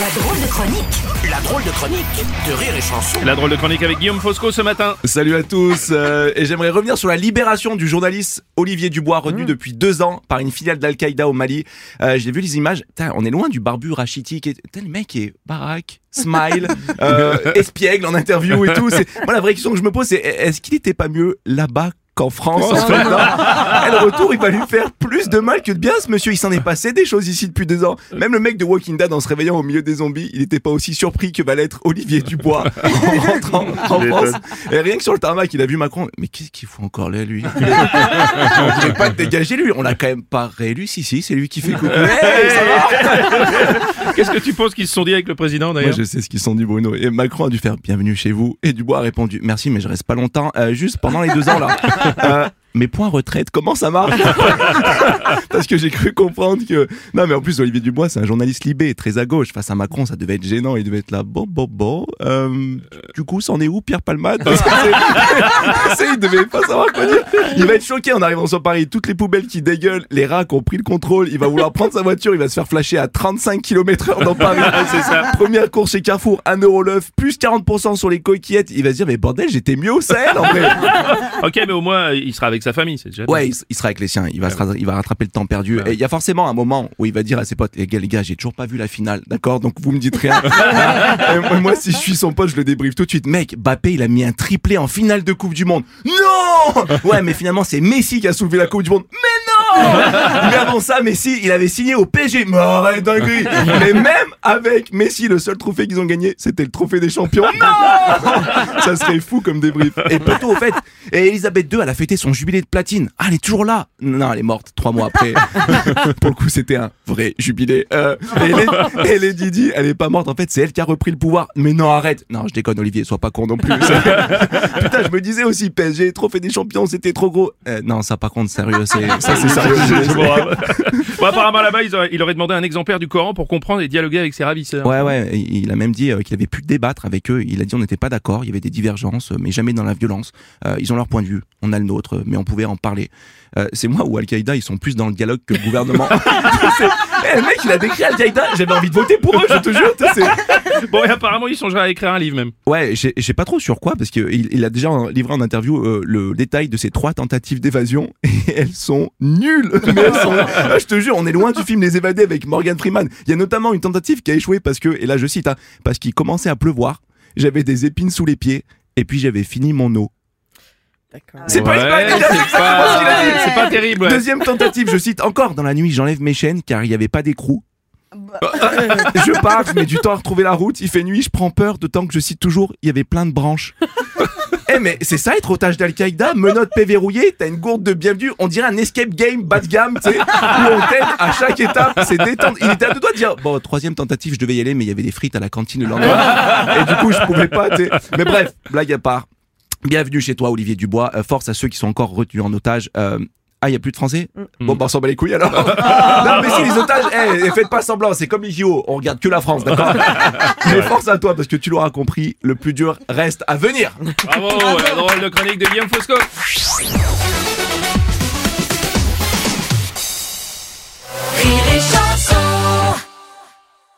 La drôle de chronique La drôle de chronique de Rire et Chanson. La drôle de chronique avec Guillaume Fosco ce matin. Salut à tous euh, et j'aimerais revenir sur la libération du journaliste Olivier Dubois retenu depuis deux ans par une filiale d'Al-Qaïda au Mali. Euh, J'ai vu les images, Putain, on est loin du barbu rachitique. Et... Putain, le mec est baraque, smile, euh, espiègle en interview et tout. C'est- Moi la vraie question que je me pose c'est est-ce qu'il était pas mieux là-bas qu'en France en fait, non Et le retour il va lui faire plus de mal que de bien ce monsieur. Il s'en est passé des choses ici depuis deux ans. Même le mec de Walking Dead en se réveillant au milieu des zombies il était pas aussi surpris que va l'être Olivier Dubois en rentrant en France. Et rien que sur le tarmac il a vu Macron. Mais qu'est-ce qu'il fout encore là lui on dirait pas de dégager lui. On l'a quand même pas réélu. Si si c'est lui qui fait coucou. Hey, Qu'est-ce que tu penses qu'ils se sont dit avec le président moi d'ailleurs je sais ce qu'ils se sont dit Bruno. Et Macron a dû faire bienvenue chez vous. Et Dubois a répondu merci mais je reste pas longtemps Euh, juste pendant les deux ans là Euh, mes points retraite comment ça marche parce que j'ai cru comprendre que non mais en plus Olivier Dubois c'est un journaliste libé très à gauche. Face à Macron ça devait être gênant il devait être là. Bon bon bon. Euh, du coup c'en est où Pierre Palmade Parce que il devait pas savoir quoi dire. Il va être choqué en arrivant sur Paris. Toutes les poubelles qui dégueulent les rats qui ont pris le contrôle il va vouloir prendre sa voiture il va se faire flasher à 35 km heure dans Paris. C'est ça. Première course chez Carrefour 1 euro l'œuf plus 40% sur les coquillettes. Il va se dire mais bordel j'étais mieux au Sahel en vrai. Ok, mais au moins il sera avec sa famille, c'est déjà. Ouais, il, sera avec les siens. Il va, se ra- il va rattraper le temps perdu. Et il y a forcément un moment où il va dire à ses potes, les gars, les gars, j'ai toujours pas vu la finale, d'accord? Donc vous me dites rien. Moi, si je suis son pote, je le débriefe tout de suite. Mec, Bappé, il a mis un triplé en finale de Coupe du Monde. Non Ouais, mais finalement, c'est Messi qui a soulevé la Coupe du Monde. Mais avant ça, Messi, il avait signé au PSG. Mais arrête, dinguerie Mais même avec Messi, le seul trophée qu'ils ont gagné, c'était le trophée des champions. Non Ça serait fou comme débrief. Et plutôt au fait, et Elisabeth II, elle a fêté son jubilé de platine. Ah, elle est toujours là. Non, elle est morte trois mois après. Pour le coup, c'était un vrai jubilé. Euh, et, Lady, et Lady Di, elle est pas morte. En fait, c'est elle qui a repris le pouvoir. Mais non, arrête. Non, je déconne, Olivier, sois pas con non plus. Putain, je me disais aussi, PSG, trophée des champions, c'était trop gros. Euh, non, ça, par contre, sérieux, c'est, ça, c'est Bon, apparemment là-bas, ils auraient- il aurait demandé un exemplaire du Coran pour comprendre et dialoguer avec ses ravisseurs. Ouais, ouais, et il a même dit euh, qu'il avait pu débattre avec eux. Il a dit on n'était pas d'accord, il y avait des divergences, euh, mais jamais dans la violence. Euh, ils ont leur point de vue, on a le nôtre, mais on pouvait en parler. Euh, c'est moi ou Al-Qaïda, ils sont plus dans le dialogue que le gouvernement. Eh, le mec, il a décrit Al-Qaïda, j'avais envie de voter pour eux, je te jure. sais, Bon, et apparemment, il songerait à écrire un livre même. Ouais, j'ai j'ai pas trop sur quoi, parce qu'il il a déjà livré en interview euh, le détail de ses trois tentatives d'évasion, et elles sont nulles. Mais elles sont- Ah, je te jure, on est loin du film Les Évadés avec Morgan Freeman. Il y a notamment une tentative qui a échoué parce que, et là je cite, hein, parce qu'il commençait à pleuvoir, j'avais des épines sous les pieds, et puis j'avais fini mon eau. C'est pas une blague, pas, pas terrible. ouais. Deuxième tentative, je cite encore dans la nuit, j'enlève mes chaînes car il n'y avait pas d'écrou. je pars, je mets du temps à retrouver la route, il fait nuit, je prends peur, d'autant que je cite toujours, il y avait plein de branches. Eh mais c'est ça être otage d'Al-Qaïda, menotte paix verrouillée, t'as une gourde de bienvenue, on dirait un escape game bas de gamme, tu sais, où on t'aide à chaque étape, c'est détente. Il était à deux doigts de dire, bon, troisième tentative, je devais y aller, mais il y avait des frites à la cantine le lendemain. Et du coup, je pouvais pas, tu sais. Mais bref, blague à part. Bienvenue chez toi, Olivier Dubois. Euh, force à ceux qui sont encore retenus en otage. Euh, ah, il y a plus de Français Bon, bah, on s'en bat les couilles alors. non, mais si, les otages, eh, eh, faites pas semblant, c'est comme les JO, on regarde que la France, d'accord Mais force à toi, parce que tu l'auras compris, le plus dur reste à venir. Bravo, la drôle de chronique de Guillaume Fosco.